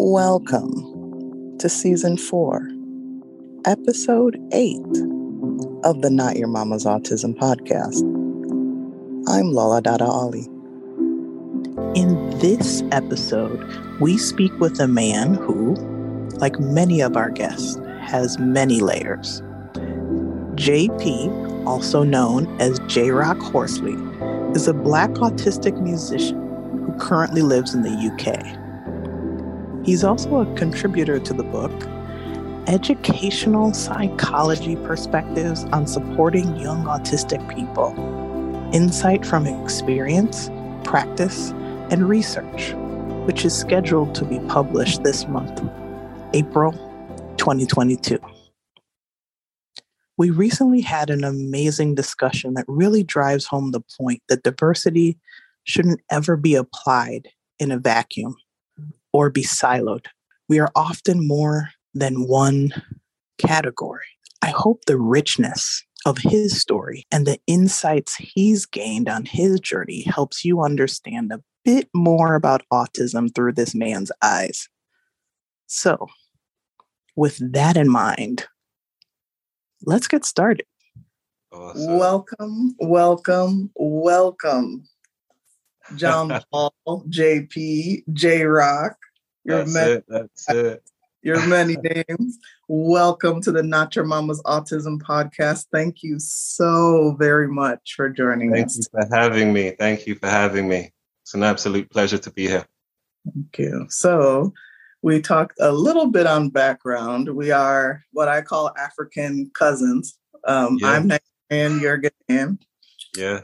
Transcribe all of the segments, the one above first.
Welcome to season four, episode eight of the Not Your Mama's Autism podcast. I'm Lola Dada Ali. In this episode, we speak with a man who, like many of our guests, has many layers. JP, also known as J Rock Horsley, is a black autistic musician who currently lives in the UK. He's also a contributor to the book Educational Psychology Perspectives on Supporting Young Autistic People Insight from Experience, Practice, and Research, which is scheduled to be published this month, April 2022. We recently had an amazing discussion that really drives home the point that diversity shouldn't ever be applied in a vacuum or be siloed. We are often more than one category. I hope the richness of his story and the insights he's gained on his journey helps you understand a bit more about autism through this man's eyes. So, with that in mind, let's get started. Awesome. Welcome, welcome, welcome, John Paul, JP, J Rock. Your that's many, it. That's it. Your many names. Welcome to the Not Your Mama's Autism podcast. Thank you so very much for joining Thank us. Thank you for having me. Thank you for having me. It's an absolute pleasure to be here. Thank you. So, we talked a little bit on background. We are what I call African cousins. Um, yeah. I'm Nigerian, you're Ghanaian. Yeah.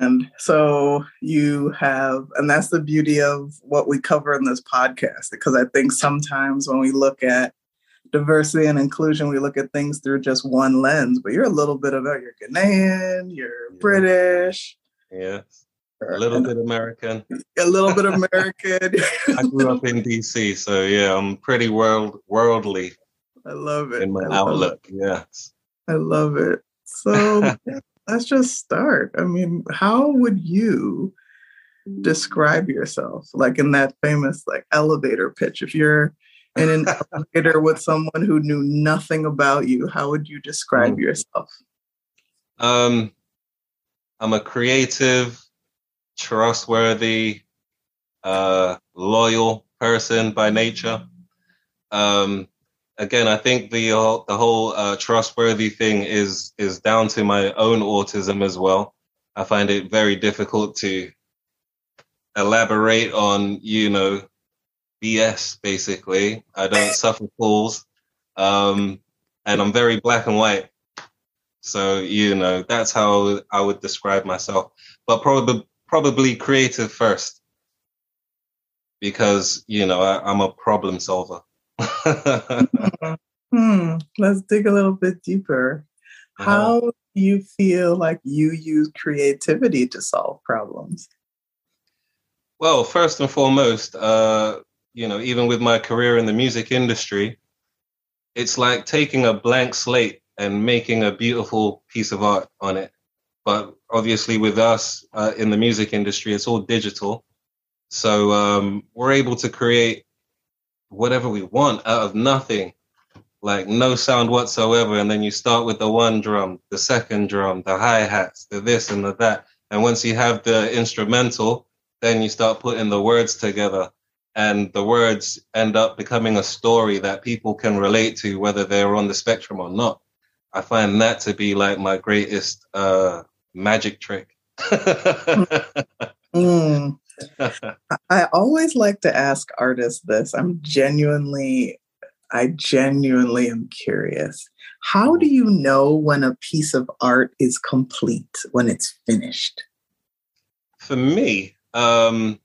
And so you have, and that's the beauty of what we cover in this podcast, because I think sometimes when we look at diversity and inclusion, we look at things through just one lens, but you're a little bit of you're Ghanaian, you're yeah. British. Yeah. A little bit American. A little bit American. I grew up in DC, so yeah, I'm pretty world worldly. I love it. In my outlook, yes. I love it. So let's just start. I mean, how would you describe yourself? Like in that famous like elevator pitch. If you're in an elevator with someone who knew nothing about you, how would you describe mm. yourself? Um, I'm a creative, trustworthy, uh, loyal person by nature. Um, again, I think the uh, the whole uh, trustworthy thing is is down to my own autism as well. I find it very difficult to elaborate on, you know, BS. Basically, I don't suffer fools, um, and I'm very black and white. So you know, that's how I would describe myself. But probably probably creative first, because you know I, I'm a problem solver. hmm. Let's dig a little bit deeper. Uh-huh. How do you feel like you use creativity to solve problems? Well, first and foremost, uh, you know, even with my career in the music industry, it's like taking a blank slate and making a beautiful piece of art on it. But obviously, with us uh, in the music industry, it's all digital. So um, we're able to create whatever we want out of nothing, like no sound whatsoever. And then you start with the one drum, the second drum, the hi hats, the this and the that. And once you have the instrumental, then you start putting the words together. And the words end up becoming a story that people can relate to, whether they're on the spectrum or not. I find that to be like my greatest uh, magic trick. mm. I always like to ask artists this. I'm genuinely, I genuinely am curious. How do you know when a piece of art is complete, when it's finished? For me, um,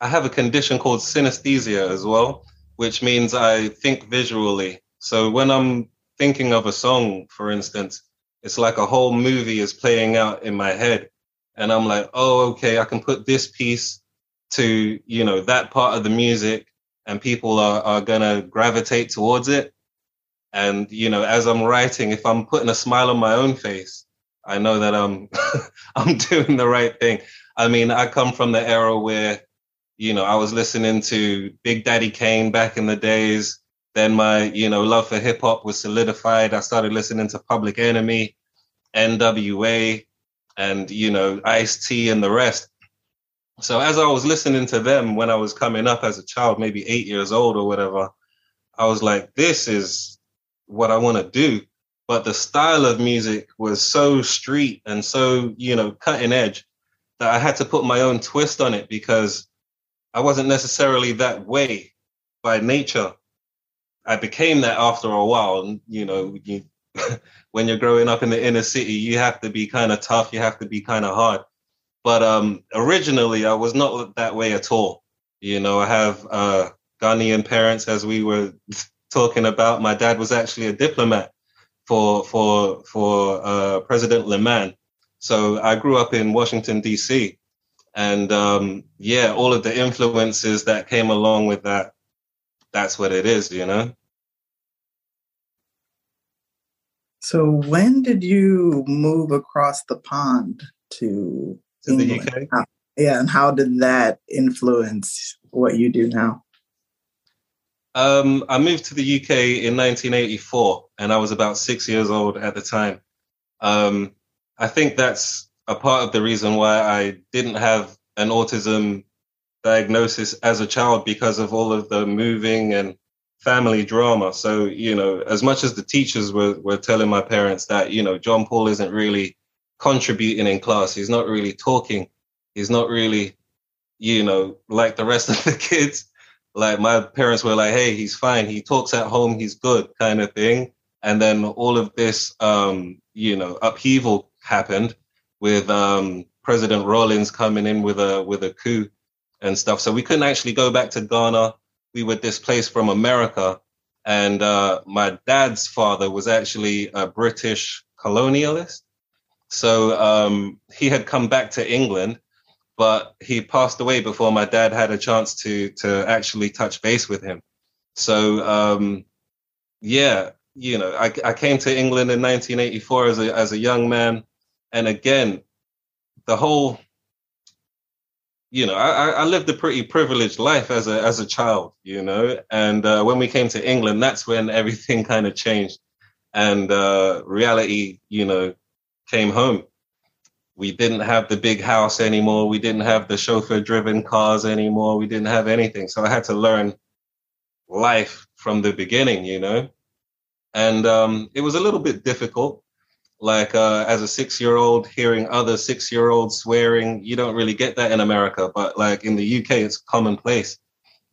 I have a condition called synesthesia as well, which means I think visually. So when I'm thinking of a song, for instance, it's like a whole movie is playing out in my head and I'm like, oh, okay, I can put this piece to, you know, that part of the music and people are, are gonna gravitate towards it. And, you know, as I'm writing, if I'm putting a smile on my own face, I know that I'm I'm doing the right thing. I mean, I come from the era where, you know, I was listening to Big Daddy Kane back in the days. Then my, you know, love for hip hop was solidified. I started listening to Public Enemy, NWA, and, you know, Ice T and the rest. So as I was listening to them when I was coming up as a child, maybe eight years old or whatever, I was like, this is what I want to do. But the style of music was so street and so, you know, cutting edge that I had to put my own twist on it because I wasn't necessarily that way by nature. I became that after a while. and You know, you, when you're growing up in the inner city, you have to be kind of tough. You have to be kind of hard. But um, originally, I was not that way at all. You know, I have uh, Ghanaian parents, as we were talking about. My dad was actually a diplomat for for for uh, President Limann. So I grew up in Washington D.C. And um, yeah, all of the influences that came along with that, that's what it is, you know? So when did you move across the pond to, to the UK? How, yeah, and how did that influence what you do now? Um, I moved to the UK in 1984, and I was about six years old at the time. Um, I think that's a part of the reason why I didn't have an autism diagnosis as a child because of all of the moving and family drama. So, you know, as much as the teachers were, were telling my parents that, you know, John Paul isn't really contributing in class, he's not really talking, he's not really, you know, like the rest of the kids. Like my parents were like, hey, he's fine, he talks at home, he's good, kind of thing. And then all of this, um, you know, upheaval happened with um, President Rawlings coming in with a with a coup and stuff. So we couldn't actually go back to Ghana. We were displaced from America, and uh, my dad's father was actually a British colonialist. So um, he had come back to England, but he passed away before my dad had a chance to to actually touch base with him. So um, yeah, you know, I, I came to England in 1984 as a as a young man and again, the whole, you know, I, I lived a pretty privileged life as a as a child, you know, and uh, when we came to England, that's when everything kind of changed, and uh, reality, you know, came home. We didn't have the big house anymore. We didn't have the chauffeur-driven cars anymore. We didn't have anything, so I had to learn life from the beginning, you know, and um, it was a little bit difficult like uh, as a six year old hearing other six year olds swearing you don't really get that in america but like in the uk it's commonplace.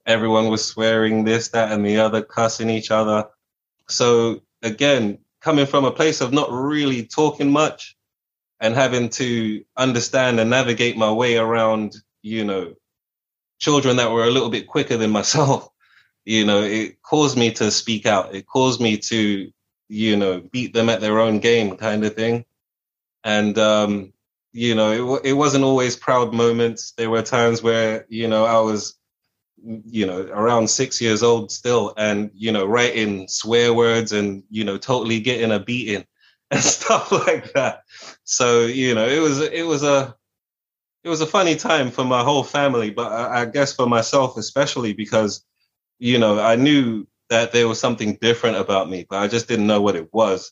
Everyone was swearing this that and the other cussing each other. So again coming from a place of not really talking much and having to understand and navigate my way around you know children that were a little bit quicker than myself you know it caused me to speak out. It caused me to you know, beat them at their own game kind of thing. And, um, you know, it, it wasn't always proud moments. There were times where, you know, I was, you know, around six years old still and, you know, writing swear words and, you know, totally getting a beating and stuff like that. So, you know, it was, it was a, it was a funny time for my whole family, but I, I guess for myself especially because, you know, I knew that there was something different about me, but I just didn't know what it was.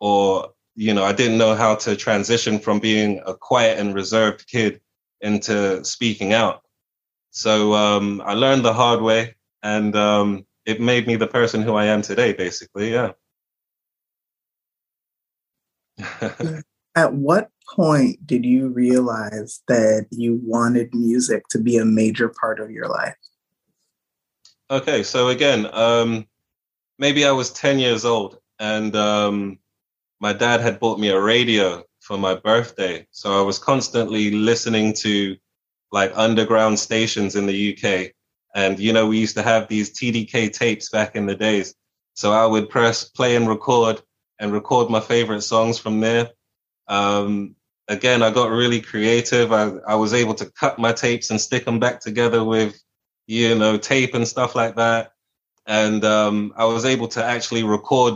Or, you know, I didn't know how to transition from being a quiet and reserved kid into speaking out. So um, I learned the hard way, and um, it made me the person who I am today, basically. Yeah. At what point did you realize that you wanted music to be a major part of your life? Okay, so again, um, maybe I was 10 years old and um, my dad had bought me a radio for my birthday. So I was constantly listening to like underground stations in the UK. And, you know, we used to have these TDK tapes back in the days. So I would press play and record and record my favorite songs from there. Um, again, I got really creative. I, I was able to cut my tapes and stick them back together with you know, tape and stuff like that. And um, I was able to actually record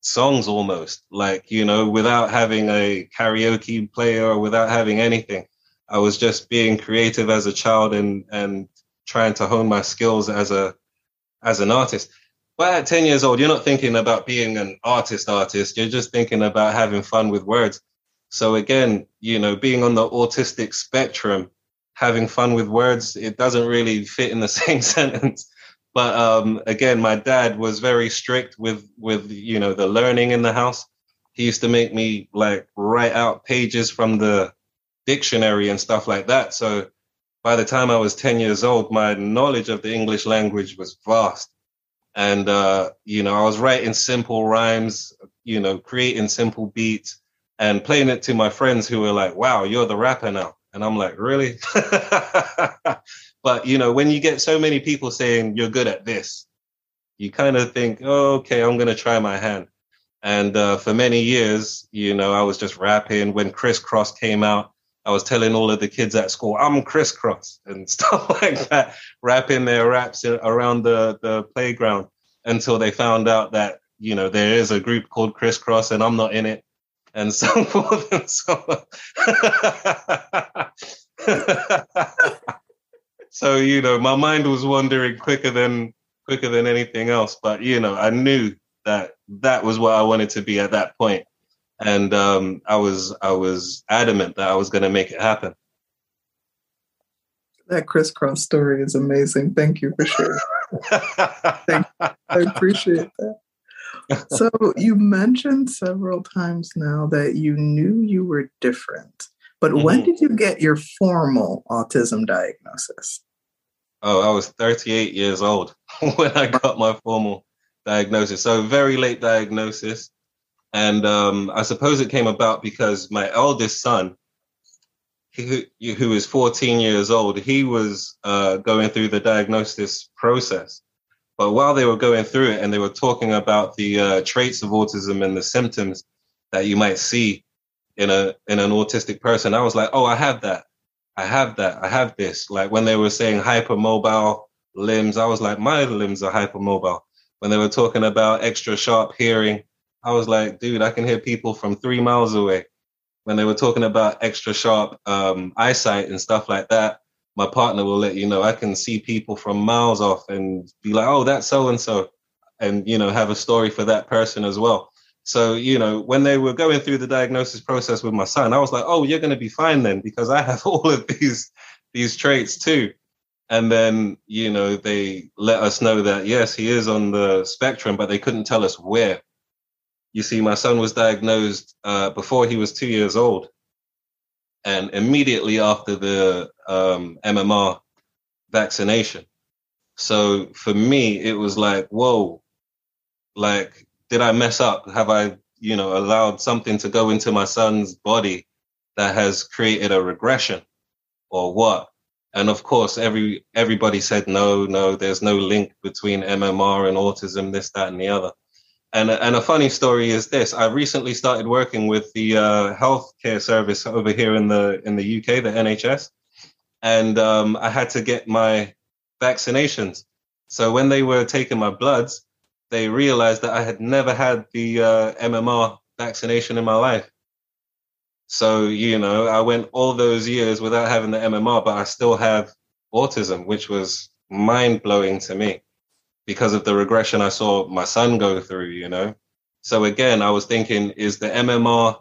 songs almost like, you know, without having a karaoke player or without having anything. I was just being creative as a child and and trying to hone my skills as a as an artist. But at 10 years old, you're not thinking about being an artist artist. You're just thinking about having fun with words. So again, you know, being on the autistic spectrum, having fun with words, it doesn't really fit in the same sentence. But um, again, my dad was very strict with with you know the learning in the house. He used to make me like write out pages from the dictionary and stuff like that. So by the time I was 10 years old, my knowledge of the English language was vast. And, uh, you know, I was writing simple rhymes, you know, creating simple beats and playing it to my friends who were like, wow, you're the rapper now. And I'm like, really? but, you know, when you get so many people saying you're good at this, you kind of think, oh, okay, I'm going to try my hand. And uh, for many years, you know, I was just rapping. When Kris Kross came out, I was telling all of the kids at school, I'm Kris Kross and stuff like that, rapping their raps around the, the playground until they found out that, you know, there is a group called Kris Kross and I'm not in it and so forth and so on. so, you know, my mind was wandering quicker than quicker than anything else. But, you know, I knew that that was what I wanted to be at that point and um, I was I was adamant that I was going to make it happen. That Kris Kross story is amazing. Thank you for sharing. Thank you. I appreciate that. So you mentioned several times now that you knew you were different, but mm-hmm. when did you get your formal autism diagnosis? Oh, I was 38 years old when I got my formal diagnosis. So very late diagnosis. And um, I suppose it came about because my eldest son, who, who is 14 years old, he was uh, going through the diagnosis process. But while they were going through it and they were talking about the uh, traits of autism and the symptoms that you might see in a in an autistic person, I was like, oh, I have that. I have that. I have this. Like when they were saying hypermobile limbs, I was like, my limbs are hypermobile. When they were talking about extra sharp hearing, I was like, dude, I can hear people from three miles away. When they were talking about extra sharp um, eyesight and stuff like that, my partner will let you know I can see people from miles off and be like, oh, that's so and so, and you know, have a story for that person as well. So, you know, when they were going through the diagnosis process with my son, I was like, oh, you're going to be fine then because I have all of these these traits too. And then, you know, they let us know that yes, he is on the spectrum, but they couldn't tell us where. You see, my son was diagnosed uh, before he was two years old. And immediately after the um, MMR vaccination. So for me, it was like, whoa, like, did I mess up? Have I, you know, allowed something to go into my son's body that has created a regression or what? And of course, every everybody said no, no. There's no link between MMR and autism, this, that, and the other. And, and a funny story is this: I recently started working with the uh, healthcare service over here in the in the UK, the NHS, and um, I had to get my vaccinations. So when they were taking my bloods, they realized that I had never had the uh, MMR vaccination in my life. So you know, I went all those years without having the MMR, but I still have autism, which was mind blowing to me because of the regression I saw my son go through, you know. So again, I was thinking, is the MMR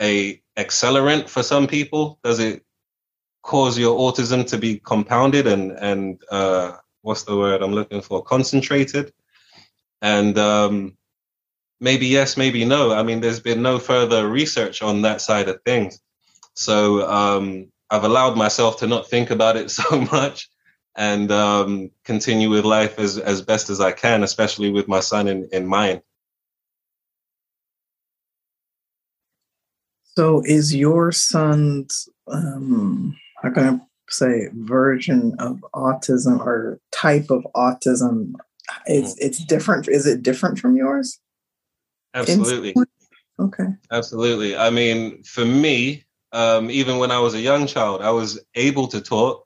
a accelerant for some people? Does it cause your autism to be compounded and and uh, what's the word I'm looking for? Concentrated. And um, maybe yes, maybe no. I mean, there's been no further research on that side of things. So um, I've allowed myself to not think about it so much and um, continue with life as, as best as I can, especially with my son in, in mind. So, is your son's, um, how can I say, version of autism or type of autism? It's it's different. Is it different from yours? Absolutely. Okay. Absolutely. I mean, for me, um, even when I was a young child, I was able to talk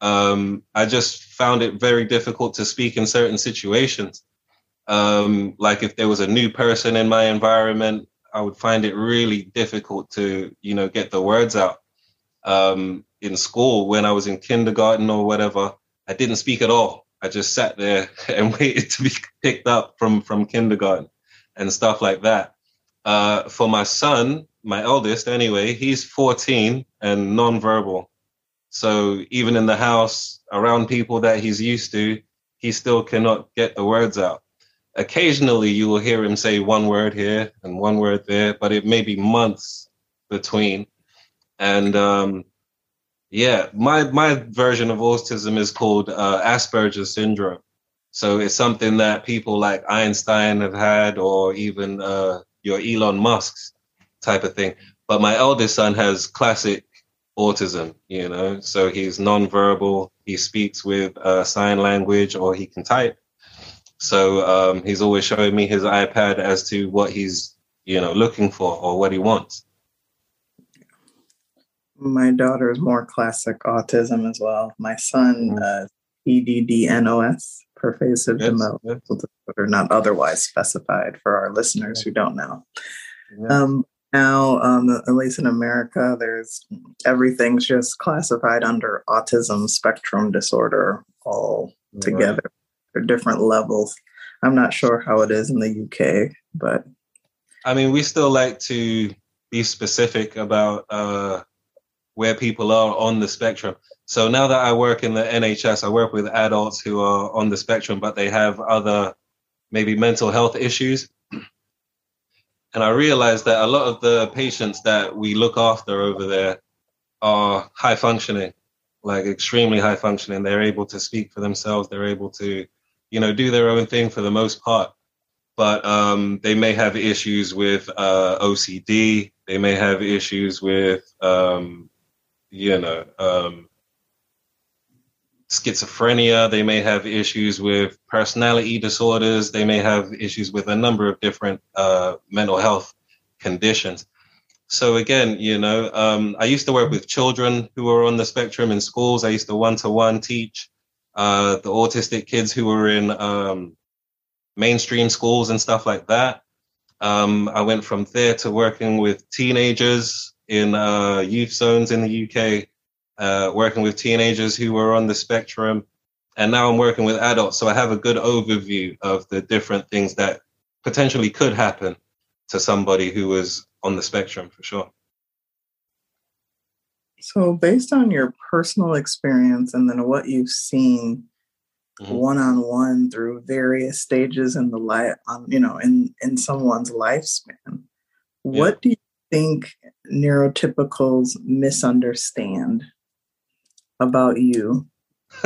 um, I just found it very difficult to speak in certain situations. Um, like if there was a new person in my environment, I would find it really difficult to, you know, get the words out. um, in school when I was in kindergarten or whatever. I didn't speak at all. I just sat there and waited to be picked up from from kindergarten and stuff like that. Uh, for my son, my eldest anyway, he's 14 and nonverbal. So even in the house, around people that he's used to, he still cannot get the words out. Occasionally, you will hear him say one word here and one word there, but it may be months between. And um, yeah, my my version of autism is called uh, Asperger's syndrome. So it's something that people like Einstein have had, or even uh, your Elon Musk's type of thing. But my eldest son has classic autism, you know, so he's nonverbal. He speaks with uh, sign language, or he can type. So um, he's always showing me his iPad as to what he's, you know, looking for or what he wants. My daughter is more classic autism as well. My son, mm-hmm. uh, PDDNOS, pervasive yes, developmental yes. disorder, not otherwise specified for our listeners who don't know. Um, now, um, at least in America, there's everything's just classified under autism spectrum disorder all right. together. There are different levels. I'm not sure how it is in the UK, but I mean, we still like to be specific about uh, where people are on the spectrum. So now that I work in the NHS, I work with adults who are on the spectrum, but they have other maybe mental health issues. And I realized that a lot of the patients that we look after over there are high functioning, like extremely high functioning. They're able to speak for themselves. They're able to, you know, do their own thing for the most part. But um, they may have issues with uh, OCD. They may have issues with um, you know, um, schizophrenia. They may have issues with personality disorders. They may have issues with a number of different uh, mental health conditions. So again, you know, um, I used to work with children who were on the spectrum in schools. I used to one-to-one teach uh, the autistic kids who were in um, mainstream schools and stuff like that. Um, I went from there to working with teenagers in uh, youth zones in the UK, uh, working with teenagers who were on the spectrum. And now I'm working with adults. So I have a good overview of the different things that potentially could happen to somebody who was on the spectrum for sure. So, based on your personal experience and then what you've seen one on one through various stages in the life, um, you know, in in someone's lifespan, yeah. what do you think neurotypicals misunderstand about you?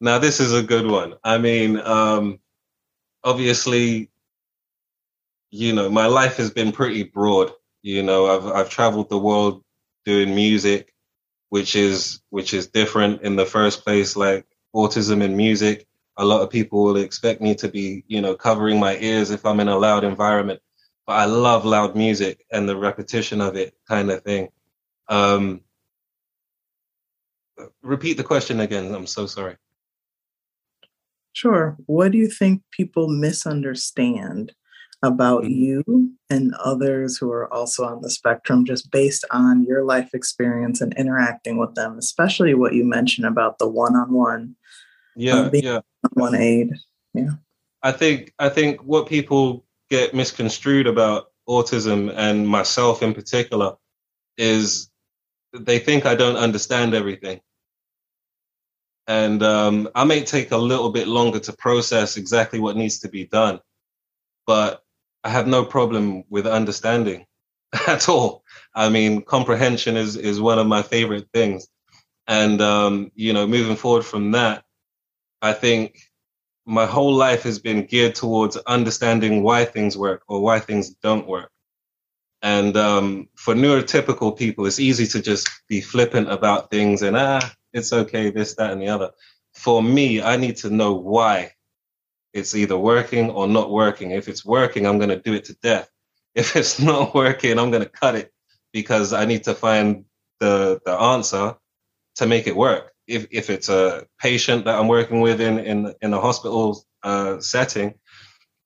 now, this is a good one. I mean, um, obviously, you know, my life has been pretty broad. You know, I've I've traveled the world doing music, which is which is different in the first place. Like autism and music, a lot of people will expect me to be, you know, covering my ears if I'm in a loud environment but I love loud music and the repetition of it kind of thing. Um, repeat the question again. I'm so sorry. Sure. What do you think people misunderstand about mm-hmm. you and others who are also on the spectrum just based on your life experience and interacting with them, especially what you mentioned about the one-on-one yeah, uh, yeah. one aid. Yeah. I think I think what people get misconstrued about autism and myself in particular is they think I don't understand everything. And um, I may take a little bit longer to process exactly what needs to be done, but I have no problem with understanding at all. I mean, comprehension is, is one of my favorite things. And, um, you know, moving forward from that, I think my whole life has been geared towards understanding why things work or why things don't work. And um, for neurotypical people, it's easy to just be flippant about things and ah, it's okay, this, that, and the other. For me, I need to know why it's either working or not working. If it's working, I'm going to do it to death. If it's not working, I'm going to cut it because I need to find the the answer to make it work if, if it's a patient that I'm working with in, in, in a hospital uh, setting,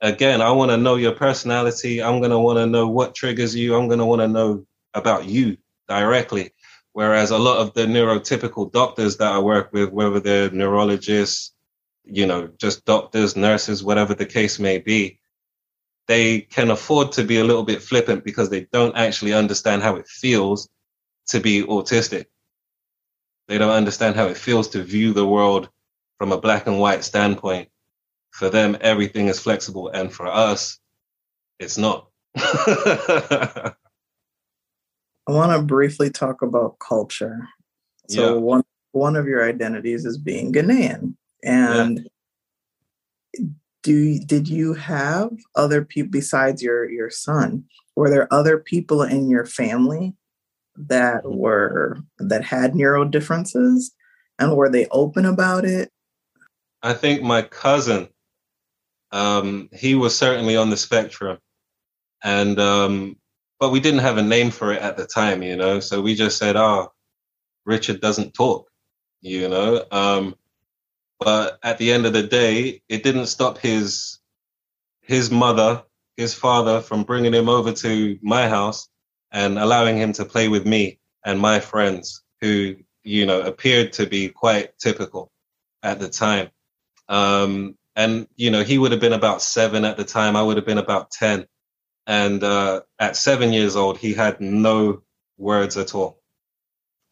again, I want to know your personality. I'm going to want to know what triggers you. I'm going to want to know about you directly. Whereas a lot of the neurotypical doctors that I work with, whether they're neurologists, you know, just doctors, nurses, whatever the case may be, they can afford to be a little bit flippant because they don't actually understand how it feels to be autistic. They don't understand how it feels to view the world from a black and white standpoint. For them, everything is flexible, and for us, it's not. I want to briefly talk about culture. So yeah. one one of your identities is being Ghanaian, and yeah. do did you have other people besides your your son? Were there other people in your family that were that had neuro differences, and were they open about it? I think my cousin, um, he was certainly on the spectrum and um, but we didn't have a name for it at the time, you know. So we just said, "Oh, Richard doesn't talk," you know. Um, but at the end of the day, it didn't stop his his mother, his father, from bringing him over to my house and allowing him to play with me and my friends, who you know appeared to be quite typical at the time. Um, and you know, he would have been about seven at the time. I would have been about ten and uh, at seven years old, he had no words at all.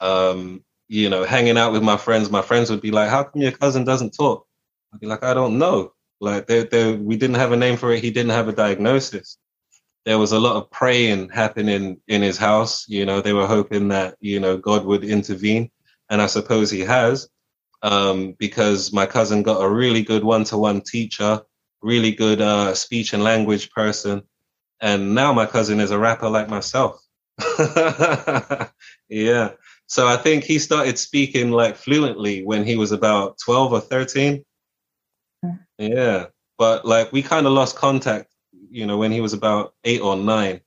Um, you know, hanging out with my friends, my friends would be like, "How come your cousin doesn't talk?" I'd be like, "I don't know." Like, they, they, we didn't have a name for it. He didn't have a diagnosis. There was a lot of praying happening in his house. You know, they were hoping that you know God would intervene, and I suppose He has, um, because my cousin got a really good one-to-one teacher, really good uh, speech and language person and now my cousin is a rapper like myself. yeah. So I think he started speaking like fluently when he was about 12 or 13. Yeah. But like we kind of lost contact, you know, when he was about eight or nine.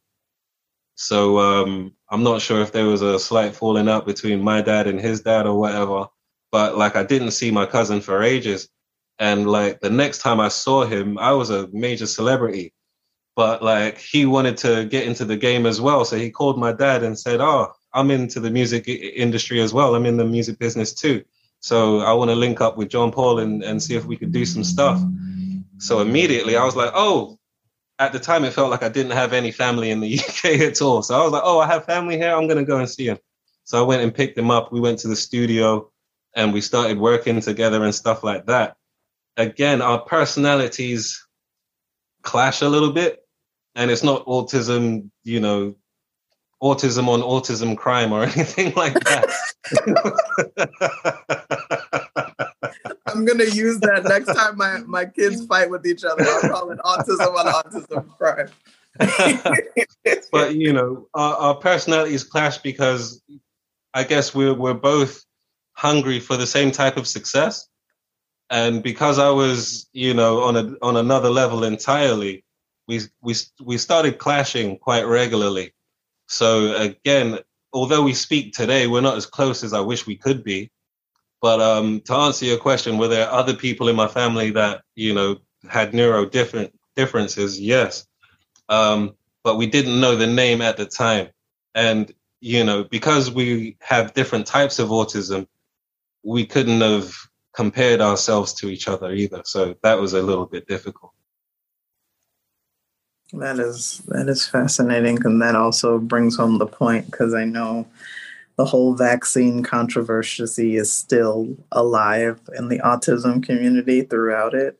So um, I'm not sure if there was a slight falling out between my dad and his dad or whatever. But like I didn't see my cousin for ages. And like the next time I saw him, I was a major celebrity but like he wanted to get into the game as well. So he called my dad and said, "Oh, I'm into the music industry as well. I'm in the music business too. So I want to link up with John Paul and, and see if we could do some stuff." So immediately I was like, "Oh." At the time, it felt like I didn't have any family in the UK at all. So I was like, "Oh, I have family here. I'm gonna go and see him." So I went and picked him up. We went to the studio, and we started working together and stuff like that. Again, our personalities clash a little bit and it's not autism, you know, autism on autism crime or anything like that. I'm gonna use that next time my, my kids fight with each other. I'll call it autism on autism crime. but you know, our, our personalities clash because I guess we're we're both hungry for the same type of success. And because I was, you know, on a on another level entirely, we we we started clashing quite regularly. So again, although we speak today, we're not as close as I wish we could be. But um, to answer your question, were there other people in my family that you know had neuro different differences? Yes, um, but we didn't know the name at the time, and you know because we have different types of autism, we couldn't have compared ourselves to each other either. So that was a little bit difficult. That is that is fascinating, and that also brings home the point because I know the whole vaccine controversy is still alive in the autism community throughout it.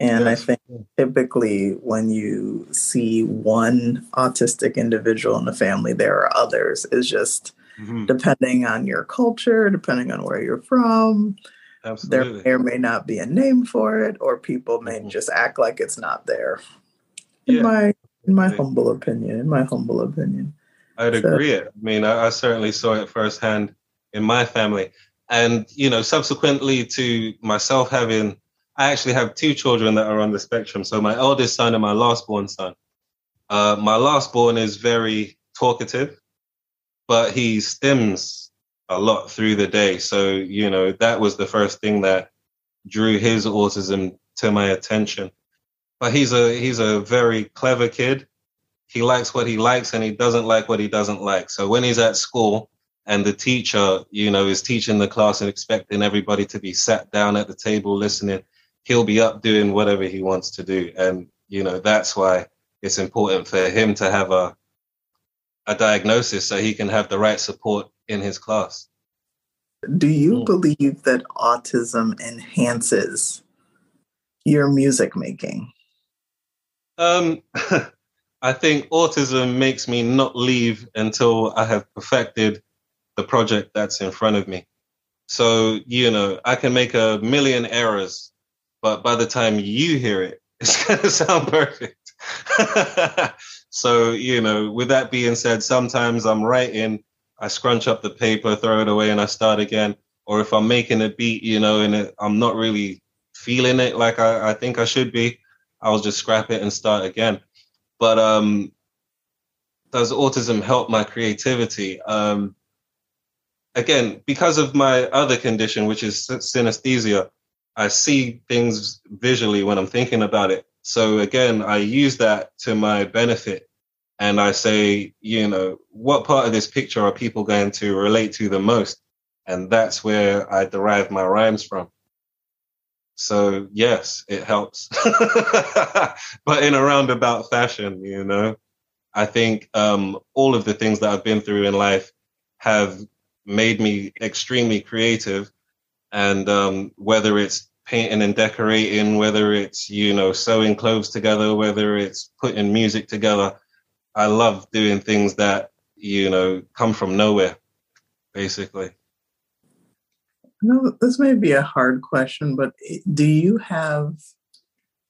And yes. I think typically when you see one autistic individual in the family, there are others. It's just mm-hmm. depending on your culture, depending on where you're from. Absolutely. There may or may not be a name for it, or people may mm-hmm. just act like it's not there in yeah. my in my humble opinion. In my humble opinion. I'd so. agree. I mean, I, I certainly saw it firsthand in my family, and you know, subsequently to myself having, I actually have two children that are on the spectrum. So my eldest son and my last born son. Uh, my last born is very talkative, but he stims a lot through the day. So you know, that was the first thing that drew his autism to my attention but he's a he's a very clever kid. he likes what he likes and he doesn't like what he doesn't like. So when he's at school and the teacher, you know, is teaching the class and expecting everybody to be sat down at the table listening, he'll be up doing whatever he wants to do. And, you know, that's why it's important for him to have a a diagnosis so he can have the right support in his class. Do you mm. believe that autism enhances your music making? Um I think autism makes me not leave until I have perfected the project that's in front of me. So, you know, I can make a million errors, but by the time you hear it, it's going to sound perfect. so, you know, with that being said, sometimes I'm writing, I scrunch up the paper, throw it away, and I start again. Or if I'm making a beat, you know, and it, I'm not really feeling it like I, I think I should be, I'll just scrap it and start again. But um, does autism help my creativity? Um, again, because of my other condition, which is synesthesia, I see things visually when I'm thinking about it. So again, I use that to my benefit. And I say, you know, what part of this picture are people going to relate to the most? And that's where I derive my rhymes from. So yes, it helps, but in a roundabout fashion, you know. I think um, all of the things that I've been through in life have made me extremely creative, and um, whether it's painting and decorating, whether it's you know sewing clothes together, whether it's putting music together, I love doing things that you know come from nowhere, basically. No, this may be a hard question, but do you have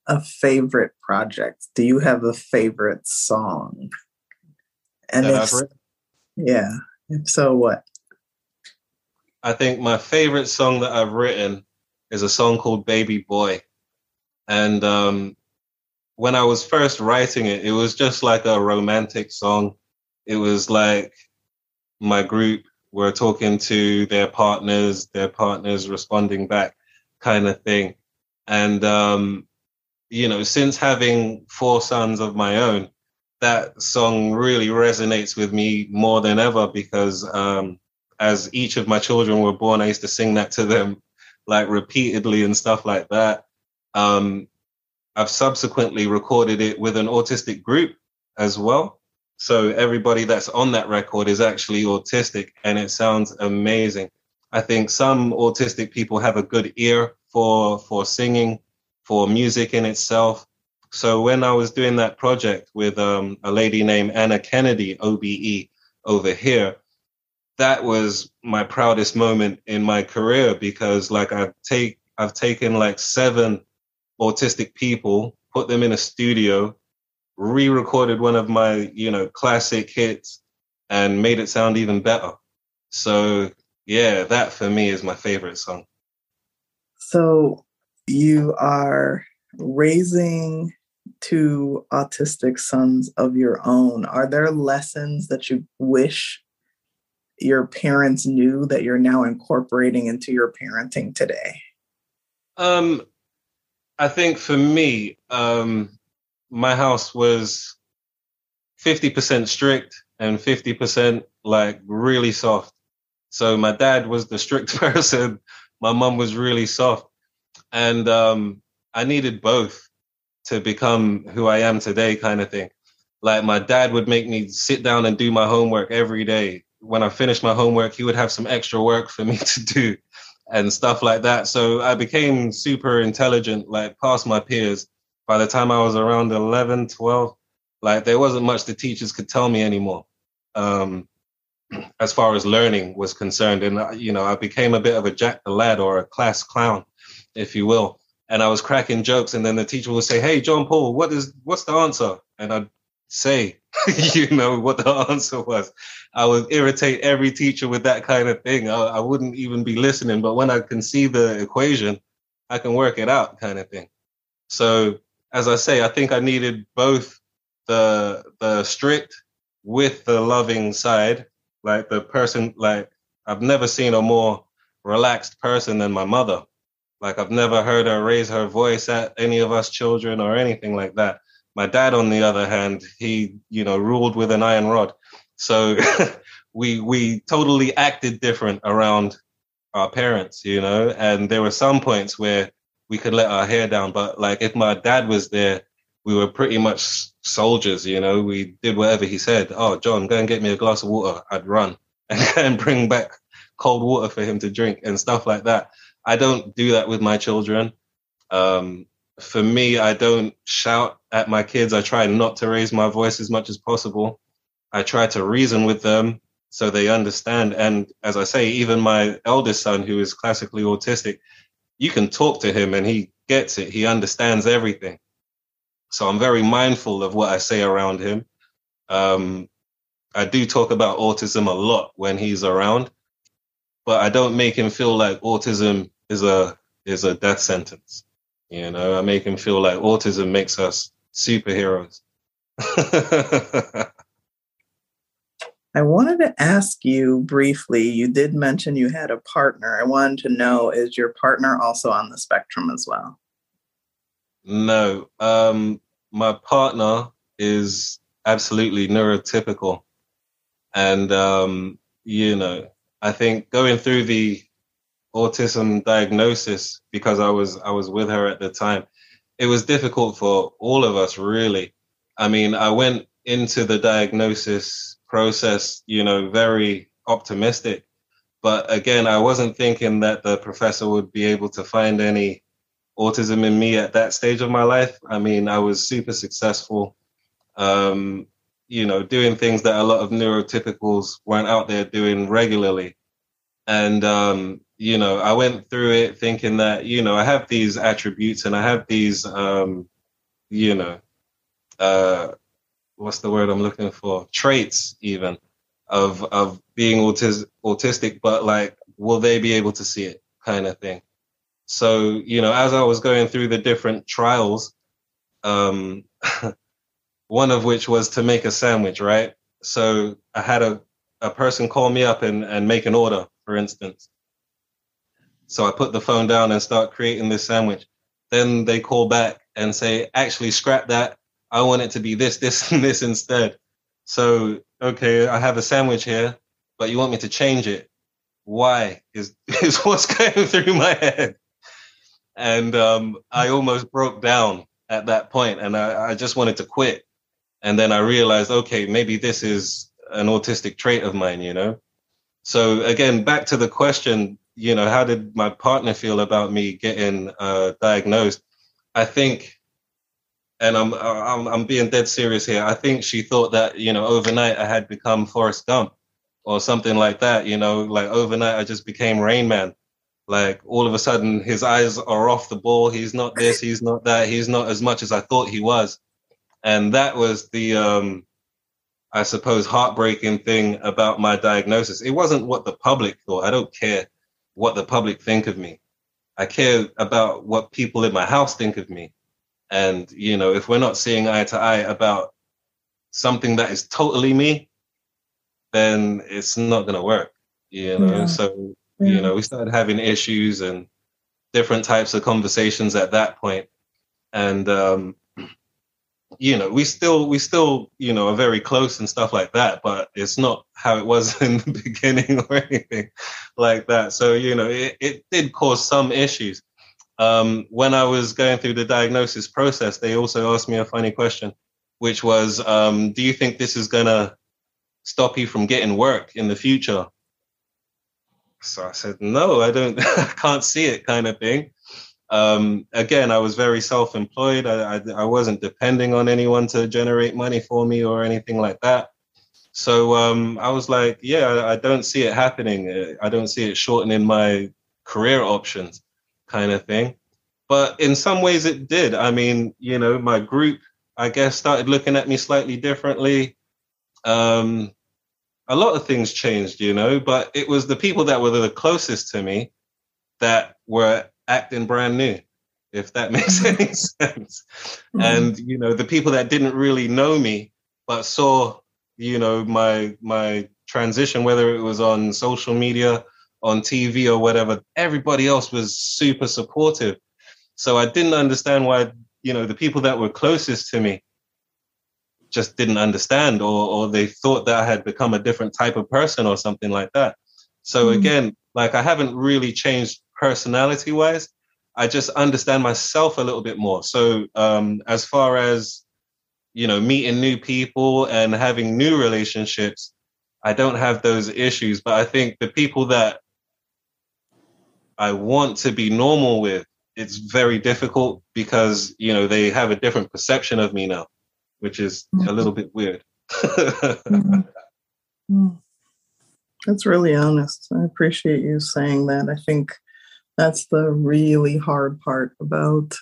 a favorite project? Do you have a favorite song? And if, yeah, if so, what? I think my favorite song that I've written is a song called Baby Boy. And um, when I was first writing it, it was just like a romantic song. It was like my group were talking to their partners, their partners responding back, kind of thing. And, um, you know, since having four sons of my own, that song really resonates with me more than ever because um, as each of my children were born, I used to sing that to them like repeatedly and stuff like that. Um, I've subsequently recorded it with an autistic group as well. So everybody that's on that record is actually autistic and it sounds amazing. I think some autistic people have a good ear for for singing, for music in itself. So when I was doing that project with um, a lady named Anna Kennedy, OBE, over here, that was my proudest moment in my career because like I've take I've taken like seven autistic people, put them in a studio, re-recorded one of my you know classic hits and made it sound even better. So yeah that for me is my favorite song. So you are raising two autistic sons of your own. Are there lessons that you wish your parents knew that you're now incorporating into your parenting today? Um i think for me um my house was 50% strict and 50% like really soft. So my dad was the strict person. My mom was really soft. And um, I needed both to become who I am today, kind of thing. Like my dad would make me sit down and do my homework every day. When I finished my homework, he would have some extra work for me to do and stuff like that. So I became super intelligent, like past my peers by the time I was around 11, 12, like there wasn't much the teachers could tell me anymore. Um, as far as learning was concerned. And, uh, you know, I became a bit of a Jack the Lad or a class clown, if you will. And I was cracking jokes. And then the teacher would say, Hey, John Paul, what is, what's the answer? And I'd say, you know, what the answer was. I would irritate every teacher with that kind of thing. I, I wouldn't even be listening. But when I can see the equation, I can work it out kind of thing. So as I say, I think I needed both the the strict with the loving side. Like the person, like I've never seen a more relaxed person than my mother. Like I've never heard her raise her voice at any of us children or anything like that. My dad, on the other hand, he, you know, ruled with an iron rod. So we we totally acted different around our parents, you know. And there were some points where we could let our hair down, but like if my dad was there, we were pretty much soldiers, you know. We did whatever he said. Oh, John, go and get me a glass of water. I'd run and, bring back cold water for him to drink and stuff like that. I don't do that with my children. Um, for me, I don't shout at my kids. I try not to raise my voice as much as possible. I try to reason with them so they understand. And as I say, even my eldest son, who is classically autistic, you can talk to him and he gets it. He understands everything. So I'm very mindful of what I say around him. Um, I do talk about autism a lot when he's around, but I don't make him feel like autism is a is a death sentence. You know, I make him feel like autism makes us superheroes. I wanted to ask you briefly. You did mention you had a partner. I wanted to know is your partner also on the spectrum as well? No. Um, my partner is absolutely neurotypical. And, um, you know, I think going through the autism diagnosis because I was I was with her at the time. It was difficult for all of us, really. I mean, I went into the diagnosis process, you know, very optimistic, but again, I wasn't thinking that the professor would be able to find any autism in me at that stage of my life. I mean, I was super successful, um, you know, doing things that a lot of neurotypicals weren't out there doing regularly. And um, you know, I went through it thinking that, you know, I have these attributes and I have these, um, you know, uh, what's the word I'm looking for? Traits, even of of being autis- autistic, but like, will they be able to see it, kind of thing. So, you know, as I was going through the different trials, um, one of which was to make a sandwich, right? So I had a, a person call me up and, and make an order, for instance. So I put the phone down and start creating this sandwich. Then they call back and say, actually, scrap that. I want it to be this, this, and this instead. So, okay, I have a sandwich here, but you want me to change it. Why is, is what's going through my head. And um, I almost broke down at that point and I, I just wanted to quit. And then I realized, okay, maybe this is an autistic trait of mine, you know? So again, back to the question, you know, how did my partner feel about me getting uh, diagnosed? I think, and I'm, I'm I'm being dead serious here. I think she thought that you know overnight I had become Forrest Gump or something like that. You know, like overnight I just became Rain Man. Like all of a sudden his eyes are off the ball. He's not this. He's not that. He's not as much as I thought he was, and that was the um, I suppose heartbreaking thing about my diagnosis. It wasn't what the public thought. I don't care what the public think of me. I care about what people in my house think of me. And, you know, if we're not seeing eye to eye about something that is totally me, then it's not going to work, you know? Yeah. So, yeah. you know, we started having issues and different types of conversations at that point. And, um, you know, we still we still you know are very close and stuff like that, but it's not how it was in the beginning or anything like that. So you know, it, it did cause some issues. Um, when I was going through the diagnosis process, they also asked me a funny question, which was, um, "Do you think this is gonna stop you from getting work in the future?" So I said, "No, I don't. Can't see it," kind of thing. Um, again, I was very self-employed. I, I, I, wasn't depending on anyone to generate money for me or anything like that. So um, I was like, yeah, I, I don't see it happening. I don't see it shortening my career options, kind of thing. But in some ways, it did. I mean, you know, my group, I guess, started looking at me slightly differently. Um, a lot of things changed, you know, but it was the people that were the closest to me that were acting brand new, if that makes mm-hmm. any sense. Mm-hmm. And you know, the people that didn't really know me but saw, you know, my my transition, whether it was on social media, on TV or whatever, everybody else was super supportive. So I didn't understand why, you know, the people that were closest to me just didn't understand or or they thought that I had become a different type of person or something like that. So mm. again, like I haven't really changed personality wise. I just understand myself a little bit more. So um, as far as you know, meeting new people and having new relationships, I don't have those issues. But I think the people that I want to be normal with, it's very difficult because you know they have a different perception of me now, which is mm-hmm. a little bit weird. mm-hmm. Mm. That's really honest. I appreciate you saying that. I think that's the really hard part about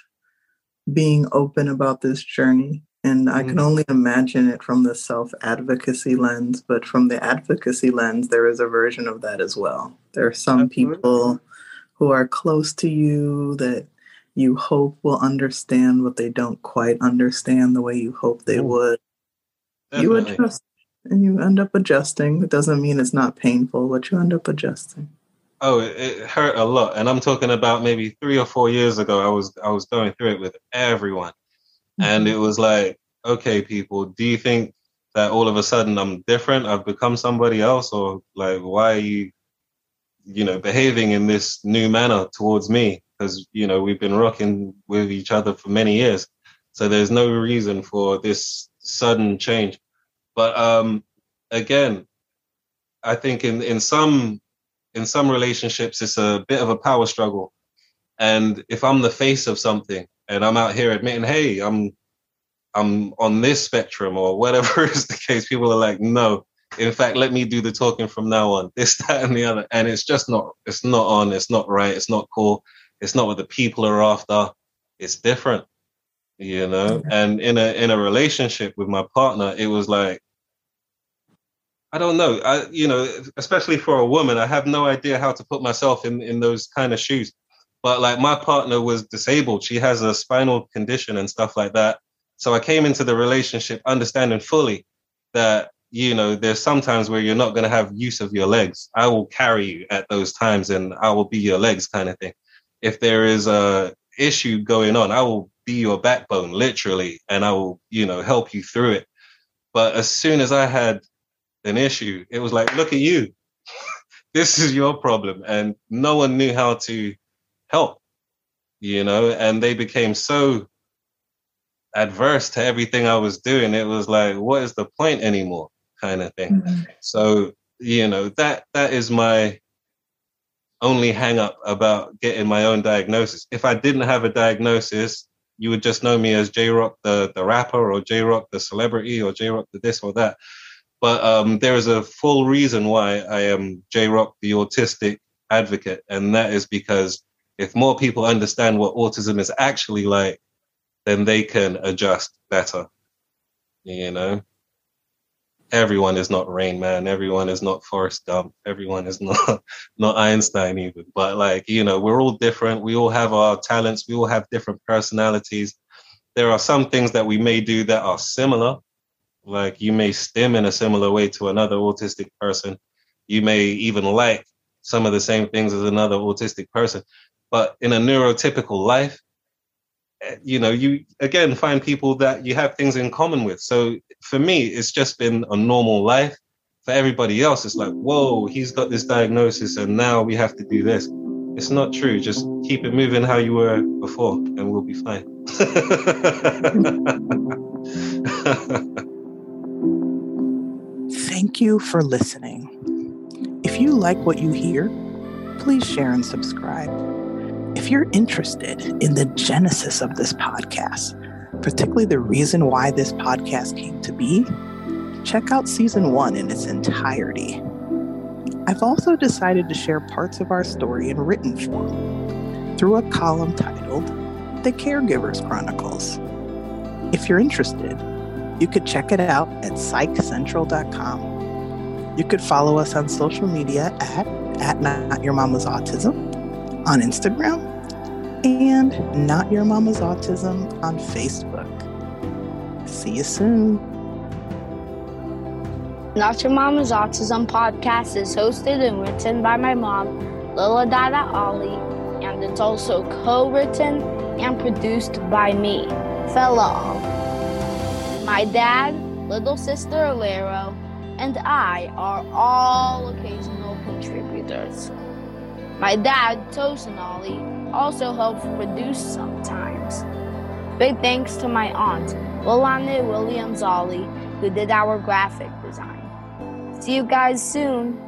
being open about this journey. And I can mm-hmm. only imagine it from the self advocacy lens, but from the advocacy lens, there is a version of that as well. There are some Absolutely. people who are close to you that you hope will understand what they don't quite understand the way you hope they would. Definitely. You adjust and you end up adjusting. It doesn't mean it's not painful, but you end up adjusting. Oh, it, it hurt a lot, and I'm talking about maybe three or four years ago. I was I was going through it with everyone, mm-hmm. and it was like, okay, people, do you think that all of a sudden I'm different? I've become somebody else, or like, why are you, you know, behaving in this new manner towards me? Because you know we've been rocking with each other for many years, so there's no reason for this sudden change. But um, again, I think in in some in some relationships it's a bit of a power struggle. And if I'm the face of something and I'm out here admitting, hey, I'm I'm on this spectrum or whatever is the case, people are like, no. In fact, let me do the talking from now on. This, that, and the other. And it's just not it's not on, it's not right, it's not cool, it's not what the people are after. It's different. You know? And in a in a relationship with my partner, it was like I don't know. I, you know, especially for a woman, I have no idea how to put myself in in those kind of shoes. But like my partner was disabled; she has a spinal condition and stuff like that. So I came into the relationship understanding fully that you know there's sometimes where you're not going to have use of your legs. I will carry you at those times, and I will be your legs, kind of thing. If there is a issue going on, I will be your backbone, literally, and I will you know help you through it. But as soon as I had an issue. It was like, look at you. this is your problem. And no one knew how to help, you know, and they became so adverse to everything I was doing. It was like, what is the point anymore? kind of thing. Mm-hmm. So, you know, that that is my only hang up about getting my own diagnosis. If I didn't have a diagnosis, you would just know me as J Rock the, the rapper or J Rock the celebrity or J Rock the this or that. But um, there is a full reason why I am J Rock, the autistic advocate, and that is because if more people understand what autism is actually like, then they can adjust better. You know, everyone is not Rain Man, everyone is not Forrest Gump, everyone is not not Einstein even. But like you know, we're all different. We all have our talents. We all have different personalities. There are some things that we may do that are similar, like you may stim in a similar way to another autistic person. You may even like some of the same things as another autistic person. But in a neurotypical life, eh, you know, you again find people that you have things in common with. So for me, it's just been a normal life. For everybody else, it's like, whoa, he's got this diagnosis and now we have to do this. It's not true. Just keep it moving how you were before and we'll be fine. Thank you for listening. If you like what you hear, please share and subscribe. If you're interested in the genesis of this podcast, particularly the reason why this podcast came to be, check out season one in its entirety. I've also decided to share parts of our story in written form through a column titled The Caregivers Chronicles. If you're interested, you could check it out at psychcentral.com. You could follow us on social media at, at Not Your Mama's Autism on Instagram and Not Your Mama's Autism on Facebook. See you soon. Not Your Mama's Autism podcast is hosted and written by my mom, Lila Dada Ali, and it's also co written and produced by me, Fellow my dad, little sister Alero, and I are all occasional contributors. My dad, Tosinali, also helps produce sometimes. Big thanks to my aunt, Lolane Williams Ollie, who did our graphic design. See you guys soon.